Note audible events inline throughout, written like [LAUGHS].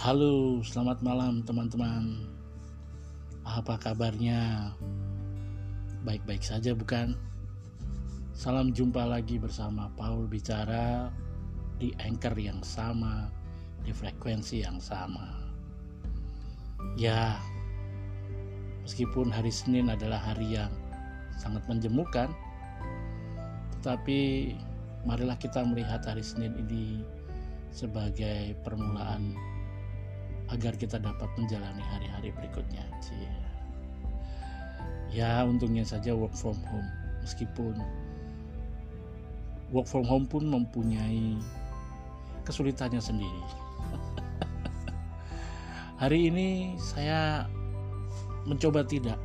Halo, selamat malam teman-teman. Apa kabarnya? Baik-baik saja bukan? Salam jumpa lagi bersama Paul bicara di anchor yang sama, di frekuensi yang sama. Ya, meskipun hari Senin adalah hari yang sangat menjemukan, tetapi marilah kita melihat hari Senin ini sebagai permulaan agar kita dapat menjalani hari-hari berikutnya. Ya, untungnya saja work from home, meskipun work from home pun mempunyai kesulitannya sendiri. [LAUGHS] Hari ini saya mencoba tidak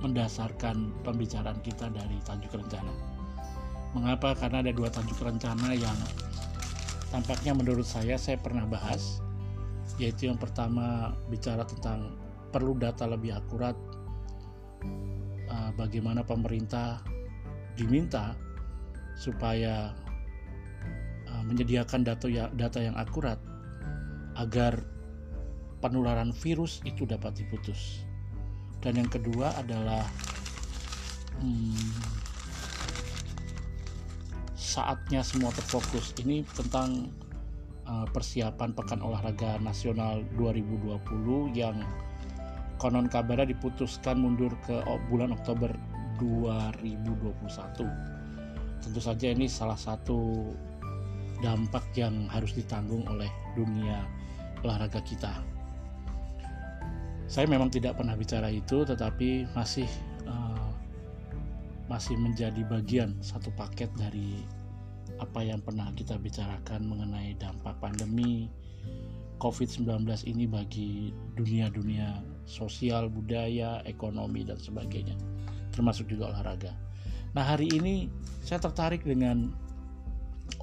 mendasarkan pembicaraan kita dari tajuk rencana. Mengapa? Karena ada dua tajuk rencana yang tampaknya menurut saya saya pernah bahas yaitu yang pertama bicara tentang perlu data lebih akurat uh, bagaimana pemerintah diminta supaya uh, menyediakan data ya, data yang akurat agar penularan virus itu dapat diputus dan yang kedua adalah hmm, saatnya semua terfokus ini tentang Eh, persiapan Pekan Olahraga Nasional 2020 yang konon kabarnya diputuskan mundur ke bulan Oktober 2021. Tentu saja ini salah satu dampak yang harus ditanggung oleh dunia olahraga kita. Saya memang tidak pernah bicara itu, tetapi masih uh, masih menjadi bagian satu paket dari apa yang pernah kita bicarakan mengenai dampak pandemi COVID-19 ini bagi dunia-dunia sosial, budaya, ekonomi, dan sebagainya, termasuk juga olahraga. Nah, hari ini saya tertarik dengan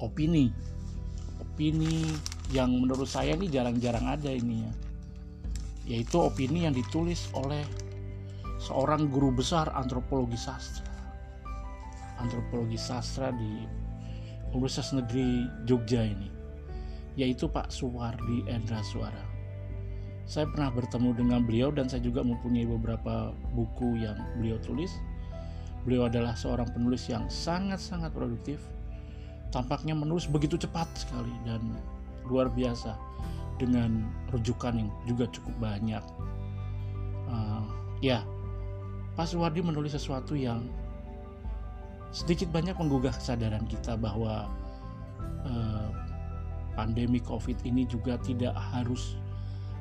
opini, opini yang menurut saya ini jarang-jarang ada ini ya, yaitu opini yang ditulis oleh seorang guru besar antropologi sastra, antropologi sastra di Universitas Negeri Jogja ini yaitu Pak Suwardi Endra Suara. Saya pernah bertemu dengan beliau dan saya juga mempunyai beberapa buku yang beliau tulis. Beliau adalah seorang penulis yang sangat-sangat produktif tampaknya menulis begitu cepat sekali dan luar biasa dengan rujukan yang juga cukup banyak. Uh, ya Pak Suwardi menulis sesuatu yang sedikit banyak menggugah kesadaran kita bahwa eh, pandemi COVID ini juga tidak harus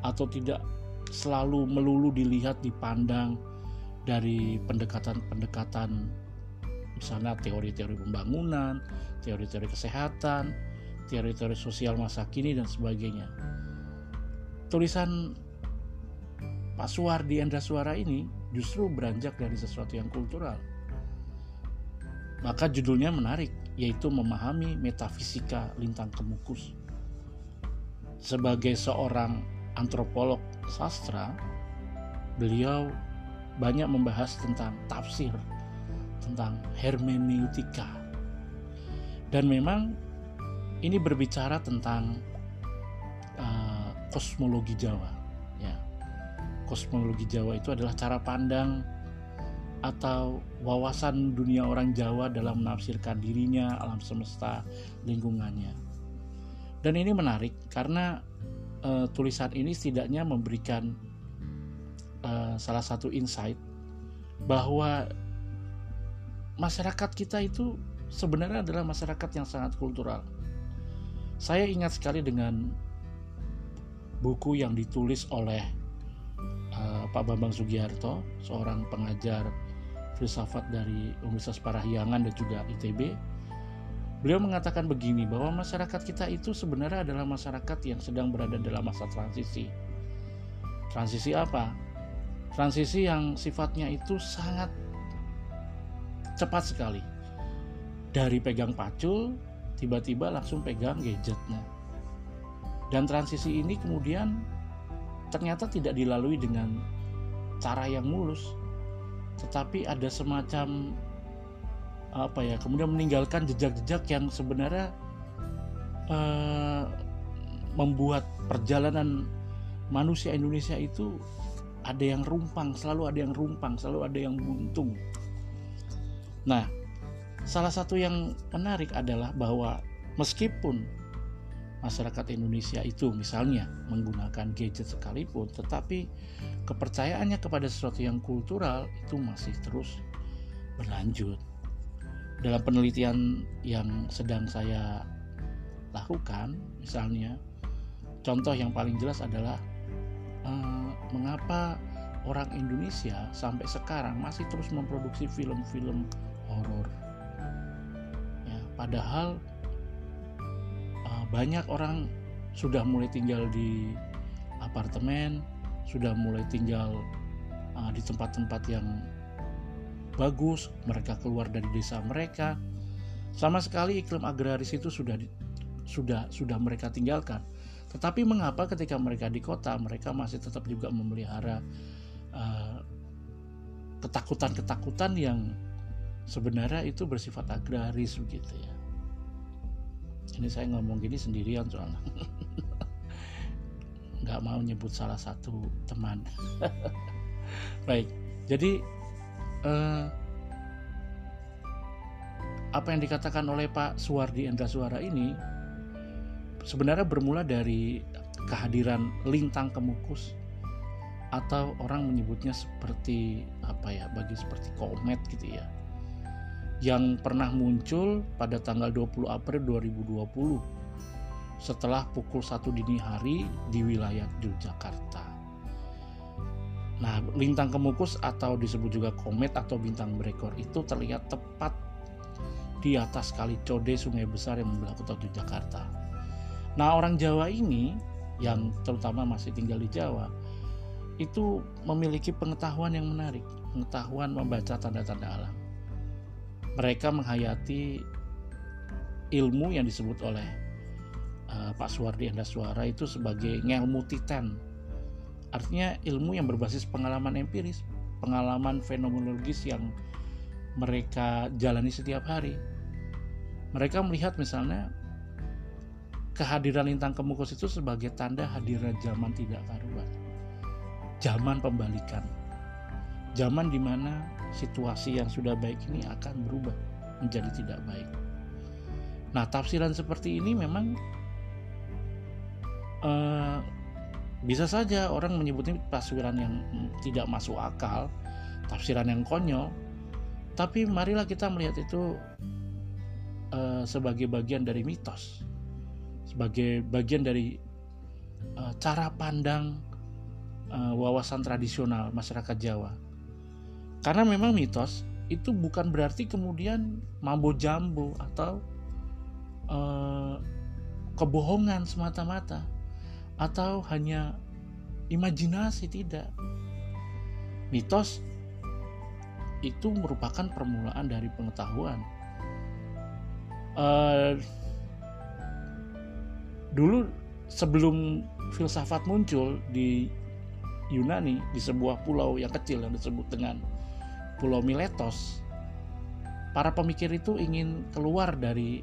atau tidak selalu melulu dilihat dipandang dari pendekatan-pendekatan misalnya teori-teori pembangunan, teori-teori kesehatan, teori-teori sosial masa kini dan sebagainya. Tulisan Pak Suwardi Endra Suara ini justru beranjak dari sesuatu yang kultural maka judulnya menarik, yaitu memahami metafisika lintang kemukus. Sebagai seorang antropolog sastra, beliau banyak membahas tentang tafsir, tentang hermeneutika. Dan memang ini berbicara tentang uh, kosmologi Jawa. Ya. Kosmologi Jawa itu adalah cara pandang atau wawasan dunia orang Jawa dalam menafsirkan dirinya, alam semesta, lingkungannya. Dan ini menarik karena uh, tulisan ini setidaknya memberikan uh, salah satu insight bahwa masyarakat kita itu sebenarnya adalah masyarakat yang sangat kultural. Saya ingat sekali dengan buku yang ditulis oleh uh, Pak Bambang Sugiharto, seorang pengajar filsafat dari Universitas Parahyangan dan juga ITB beliau mengatakan begini bahwa masyarakat kita itu sebenarnya adalah masyarakat yang sedang berada dalam masa transisi. Transisi apa? Transisi yang sifatnya itu sangat cepat sekali. Dari pegang pacul tiba-tiba langsung pegang gadgetnya. Dan transisi ini kemudian ternyata tidak dilalui dengan cara yang mulus tetapi ada semacam apa ya kemudian meninggalkan jejak-jejak yang sebenarnya uh, membuat perjalanan manusia Indonesia itu ada yang rumpang, selalu ada yang rumpang, selalu ada yang buntung. Nah, salah satu yang menarik adalah bahwa meskipun masyarakat Indonesia itu misalnya menggunakan gadget sekalipun, tetapi kepercayaannya kepada sesuatu yang kultural itu masih terus berlanjut. Dalam penelitian yang sedang saya lakukan, misalnya, contoh yang paling jelas adalah uh, mengapa orang Indonesia sampai sekarang masih terus memproduksi film-film horor. Ya, padahal banyak orang sudah mulai tinggal di apartemen, sudah mulai tinggal uh, di tempat-tempat yang bagus, mereka keluar dari desa mereka. Sama sekali iklim agraris itu sudah sudah sudah mereka tinggalkan. Tetapi mengapa ketika mereka di kota mereka masih tetap juga memelihara uh, ketakutan-ketakutan yang sebenarnya itu bersifat agraris begitu ya ini saya ngomong gini sendirian soalnya. [LAUGHS] Nggak mau nyebut salah satu teman. [LAUGHS] Baik jadi eh, apa yang dikatakan oleh Pak Suwardi Endra Suara ini sebenarnya bermula dari kehadiran lintang kemukus atau orang menyebutnya seperti apa ya bagi seperti komet gitu ya yang pernah muncul pada tanggal 20 April 2020 setelah pukul 1 dini hari di wilayah Yogyakarta. Nah, lintang kemukus atau disebut juga komet atau bintang berekor itu terlihat tepat di atas kali Code sungai besar yang membelah kota Yogyakarta. Nah, orang Jawa ini yang terutama masih tinggal di Jawa itu memiliki pengetahuan yang menarik, pengetahuan membaca tanda-tanda alam mereka menghayati ilmu yang disebut oleh uh, Pak Suwardi Suara itu sebagai ngelmu titan. Artinya ilmu yang berbasis pengalaman empiris, pengalaman fenomenologis yang mereka jalani setiap hari. Mereka melihat misalnya kehadiran lintang kemukus itu sebagai tanda hadirnya zaman tidak karuan. Zaman pembalikan. Zaman di mana situasi yang sudah baik ini akan berubah menjadi tidak baik. Nah, tafsiran seperti ini memang uh, bisa saja orang menyebutnya tafsiran yang tidak masuk akal, tafsiran yang konyol, tapi marilah kita melihat itu uh, sebagai bagian dari mitos, sebagai bagian dari uh, cara pandang uh, wawasan tradisional masyarakat Jawa karena memang mitos itu bukan berarti kemudian mambo jambo atau uh, kebohongan semata-mata atau hanya imajinasi tidak. Mitos itu merupakan permulaan dari pengetahuan. Uh, dulu sebelum filsafat muncul di Yunani di sebuah pulau yang kecil yang disebut dengan Pulau Miletos, para pemikir itu ingin keluar dari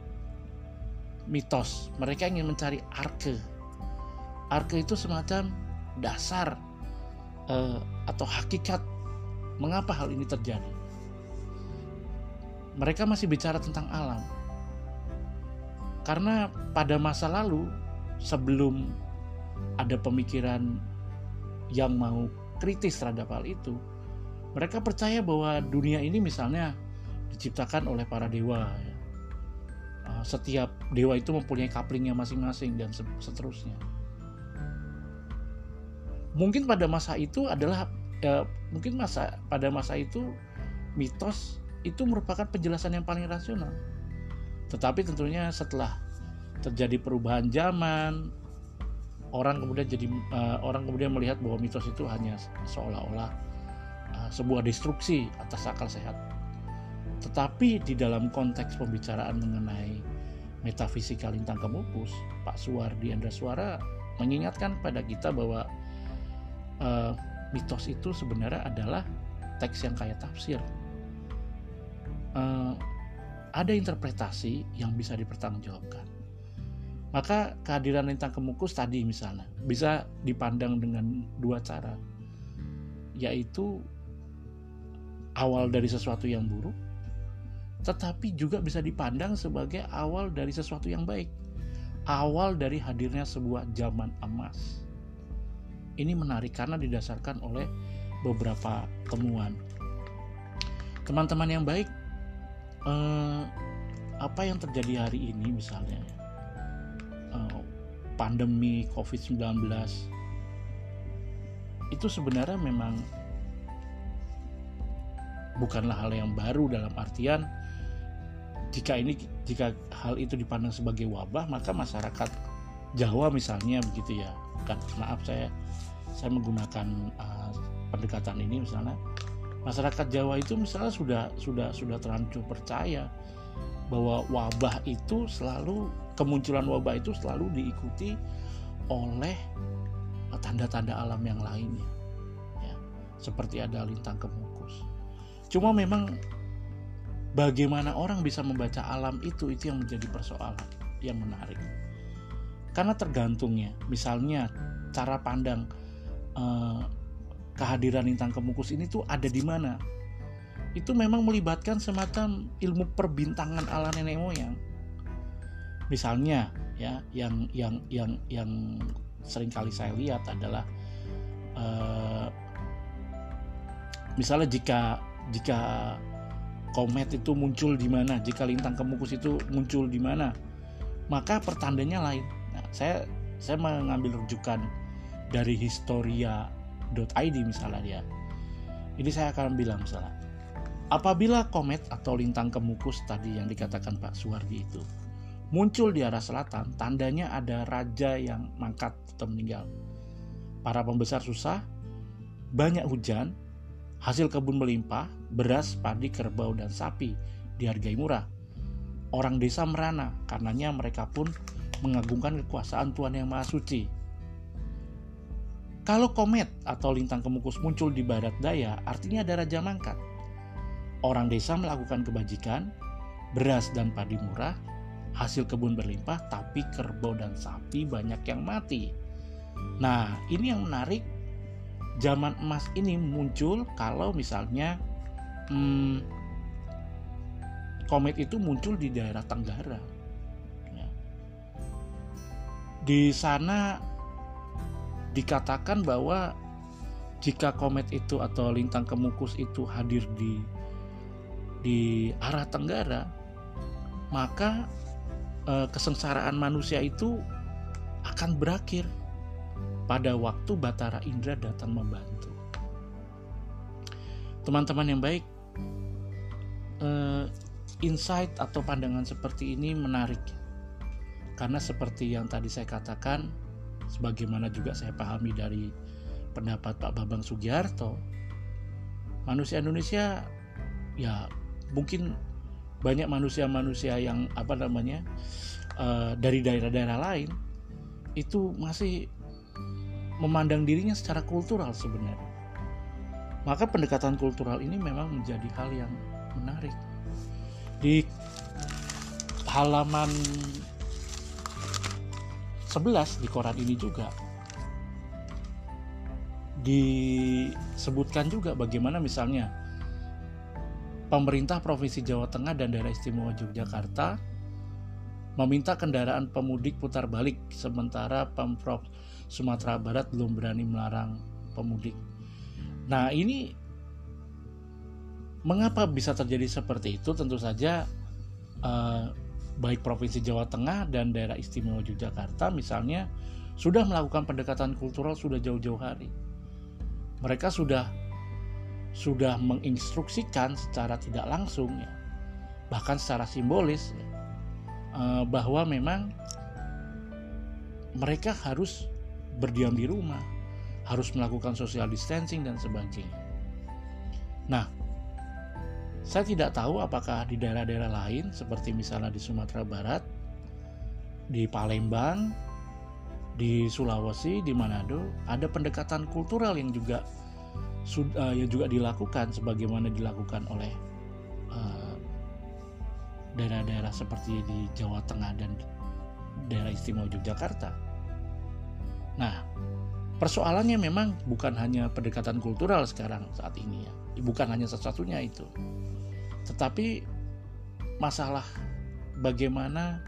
mitos. Mereka ingin mencari arke. Arke itu semacam dasar uh, atau hakikat mengapa hal ini terjadi. Mereka masih bicara tentang alam. Karena pada masa lalu sebelum ada pemikiran yang mau kritis terhadap hal itu, mereka percaya bahwa dunia ini misalnya diciptakan oleh para dewa. Ya. Ah, setiap dewa itu mempunyai kaplingnya masing-masing dan seterusnya. Mungkin pada masa itu adalah ya, mungkin masa pada masa itu mitos itu merupakan penjelasan yang paling rasional. Tetapi tentunya setelah terjadi perubahan zaman, orang kemudian jadi uh, orang kemudian melihat bahwa mitos itu hanya seolah-olah sebuah destruksi atas akal sehat. Tetapi di dalam konteks pembicaraan mengenai metafisika lintang kemupus, Pak Suwardi Suara mengingatkan pada kita bahwa uh, mitos itu sebenarnya adalah teks yang kaya tafsir. Uh, ada interpretasi yang bisa dipertanggungjawabkan. Maka kehadiran lintang kemukus tadi misalnya bisa dipandang dengan dua cara, yaitu awal dari sesuatu yang buruk, tetapi juga bisa dipandang sebagai awal dari sesuatu yang baik, awal dari hadirnya sebuah zaman emas. Ini menarik karena didasarkan oleh beberapa temuan. Teman-teman yang baik, eh, apa yang terjadi hari ini misalnya eh, pandemi COVID-19 itu sebenarnya memang bukanlah hal yang baru dalam artian jika ini jika hal itu dipandang sebagai wabah maka masyarakat Jawa misalnya begitu ya. Kan maaf saya saya menggunakan uh, pendekatan ini misalnya. Masyarakat Jawa itu misalnya sudah sudah sudah terlanjur percaya bahwa wabah itu selalu kemunculan wabah itu selalu diikuti oleh tanda-tanda alam yang lainnya ya, seperti ada lintang kemukus cuma memang bagaimana orang bisa membaca alam itu itu yang menjadi persoalan yang menarik. Karena tergantungnya misalnya cara pandang Eh, kehadiran lintang kemukus ini tuh ada di mana? Itu memang melibatkan semacam ilmu perbintangan ala nenek moyang. Misalnya ya yang yang yang yang sering kali saya lihat adalah uh, misalnya jika jika komet itu muncul di mana jika lintang kemukus itu muncul di mana maka pertandanya lain nah, saya saya mengambil rujukan dari historia.id misalnya dia. Ini saya akan bilang misalnya, apabila komet atau lintang kemukus tadi yang dikatakan Pak Suwardi itu muncul di arah selatan, tandanya ada raja yang mangkat atau meninggal. Para pembesar susah, banyak hujan, hasil kebun melimpah, beras, padi, kerbau, dan sapi dihargai murah. Orang desa merana, karenanya mereka pun mengagungkan kekuasaan Tuhan Yang Maha Suci. Kalau komet atau lintang kemukus muncul di barat daya, artinya ada raja mangkat. Orang desa melakukan kebajikan, beras dan padi murah, hasil kebun berlimpah, tapi kerbau dan sapi banyak yang mati. Nah, ini yang menarik. Zaman emas ini muncul kalau misalnya hmm, komet itu muncul di daerah Tenggara. Ya. Di sana dikatakan bahwa jika komet itu atau lintang kemukus itu hadir di di arah tenggara maka e, kesengsaraan manusia itu akan berakhir pada waktu Batara Indra datang membantu. Teman-teman yang baik, e, insight atau pandangan seperti ini menarik. Karena seperti yang tadi saya katakan sebagaimana juga saya pahami dari pendapat Pak Bambang Sugiharto manusia Indonesia ya mungkin banyak manusia-manusia yang apa namanya uh, dari daerah-daerah lain itu masih memandang dirinya secara kultural sebenarnya. Maka pendekatan kultural ini memang menjadi hal yang menarik di halaman 11 di koran ini juga disebutkan juga bagaimana misalnya pemerintah Provinsi Jawa Tengah dan Daerah Istimewa Yogyakarta meminta kendaraan pemudik putar balik sementara Pemprov Sumatera Barat belum berani melarang pemudik. Nah, ini mengapa bisa terjadi seperti itu? Tentu saja uh, baik Provinsi Jawa Tengah dan daerah istimewa Yogyakarta misalnya sudah melakukan pendekatan kultural sudah jauh-jauh hari. Mereka sudah sudah menginstruksikan secara tidak langsung ya, bahkan secara simbolis ya, eh, bahwa memang mereka harus berdiam di rumah, harus melakukan social distancing dan sebagainya. Nah, saya tidak tahu apakah di daerah-daerah lain seperti misalnya di Sumatera Barat, di Palembang, di Sulawesi, di Manado ada pendekatan kultural yang juga uh, yang juga dilakukan sebagaimana dilakukan oleh uh, daerah-daerah seperti di Jawa Tengah dan daerah istimewa Yogyakarta. Nah, persoalannya memang bukan hanya pendekatan kultural sekarang saat ini ya, bukan hanya satu-satunya itu, tetapi masalah bagaimana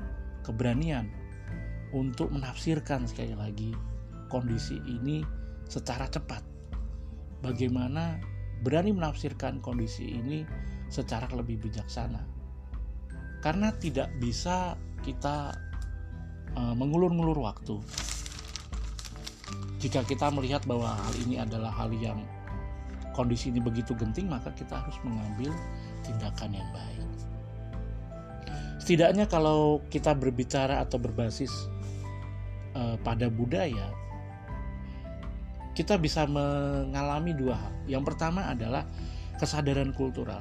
keberanian untuk menafsirkan sekali lagi kondisi ini secara cepat. Bagaimana berani menafsirkan kondisi ini secara lebih bijaksana. Karena tidak bisa kita uh, mengulur-ngulur waktu. Jika kita melihat bahwa hal ini adalah hal yang kondisi ini begitu genting, maka kita harus mengambil tindakan yang baik. Setidaknya kalau kita berbicara atau berbasis uh, pada budaya, kita bisa mengalami dua hal. Yang pertama adalah kesadaran kultural.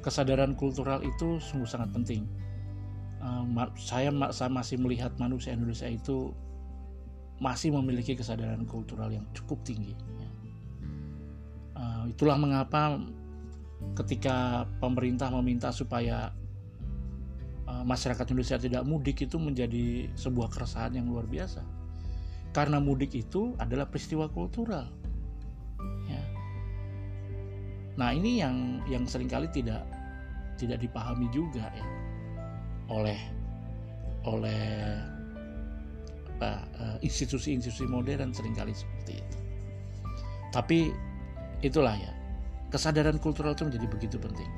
Kesadaran kultural itu sungguh sangat penting. Uh, saya, saya masih melihat manusia Indonesia itu masih memiliki kesadaran kultural yang cukup tinggi. Itulah mengapa ketika pemerintah meminta supaya uh, masyarakat Indonesia tidak mudik itu menjadi sebuah keresahan yang luar biasa karena mudik itu adalah peristiwa kultural. Ya. Nah ini yang yang sering kali tidak tidak dipahami juga ya oleh oleh eh, institusi-institusi modern sering kali seperti itu. Tapi itulah ya kesadaran kultural itu menjadi begitu penting.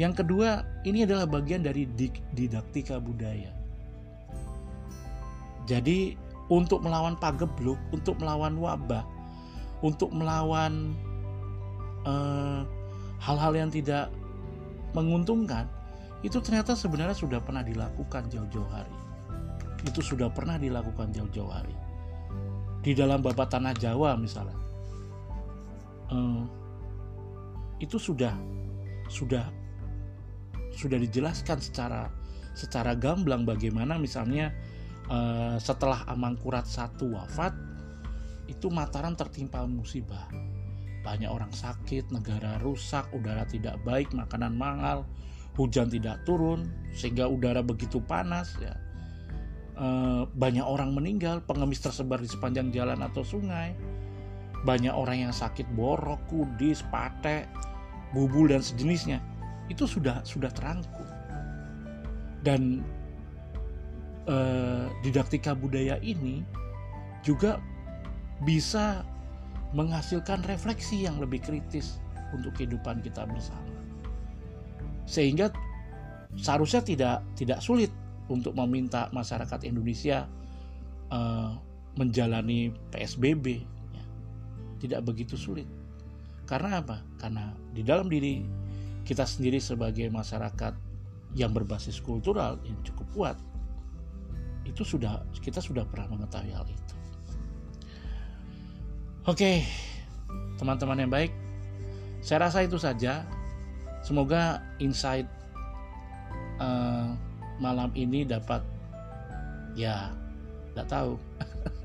Yang kedua, ini adalah bagian dari didaktika budaya. Jadi untuk melawan pagebluk, untuk melawan wabah, untuk melawan eh, hal-hal yang tidak menguntungkan, itu ternyata sebenarnya sudah pernah dilakukan jauh-jauh hari. Itu sudah pernah dilakukan jauh-jauh hari. Di dalam babat tanah Jawa misalnya, uh, itu sudah sudah sudah dijelaskan secara secara gamblang bagaimana misalnya Eh, setelah Amangkurat satu wafat itu Mataram tertimpa musibah. Banyak orang sakit negara rusak udara tidak baik makanan mahal hujan tidak turun sehingga udara begitu panas ya. E, banyak orang meninggal pengemis tersebar di sepanjang jalan atau sungai banyak orang yang sakit borok kudis pate bubul dan sejenisnya itu sudah sudah terangkum dan eh, didaktika budaya ini juga bisa menghasilkan refleksi yang lebih kritis untuk kehidupan kita bersama. Sehingga seharusnya tidak tidak sulit untuk meminta masyarakat Indonesia uh, menjalani PSBB. Tidak begitu sulit. Karena apa? Karena di dalam diri kita sendiri sebagai masyarakat yang berbasis kultural yang cukup kuat, itu sudah kita sudah pernah mengetahui hal itu. Oke, teman-teman yang baik, saya rasa itu saja. Semoga insight uh, malam ini dapat ya tidak tahu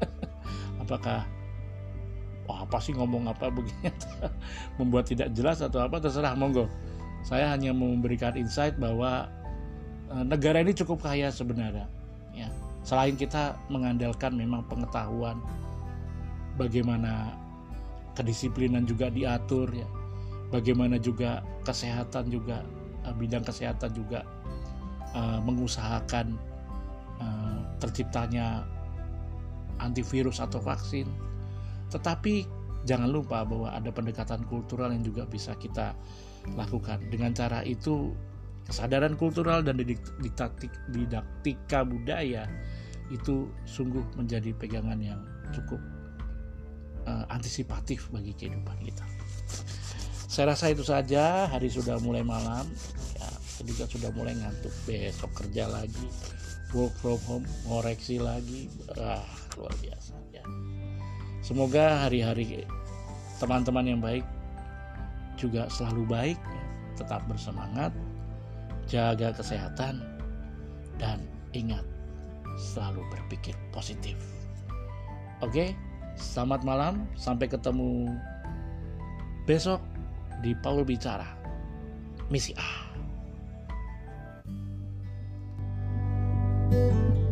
[LAUGHS] apakah oh, apa sih ngomong apa begini? [LAUGHS] Membuat tidak jelas atau apa terserah monggo. Saya hanya memberikan insight bahwa uh, negara ini cukup kaya sebenarnya ya. Selain kita mengandalkan memang pengetahuan bagaimana kedisiplinan juga diatur ya. Bagaimana juga kesehatan juga eh, bidang kesehatan juga uh, mengusahakan uh, terciptanya antivirus atau vaksin tetapi jangan lupa bahwa ada pendekatan kultural yang juga bisa kita lakukan dengan cara itu kesadaran kultural dan didaktik, didaktika budaya itu sungguh menjadi pegangan yang cukup uh, antisipatif bagi kehidupan kita. Saya rasa itu saja. Hari sudah mulai malam, ya, juga sudah mulai ngantuk. Besok kerja lagi, work from home, ngoreksi lagi, ah, luar biasa. Ya. Semoga hari-hari teman-teman yang baik juga selalu baik, tetap bersemangat, jaga kesehatan, dan ingat selalu berpikir positif. Oke, selamat malam, sampai ketemu besok di Paul Bicara. Misi A. thank you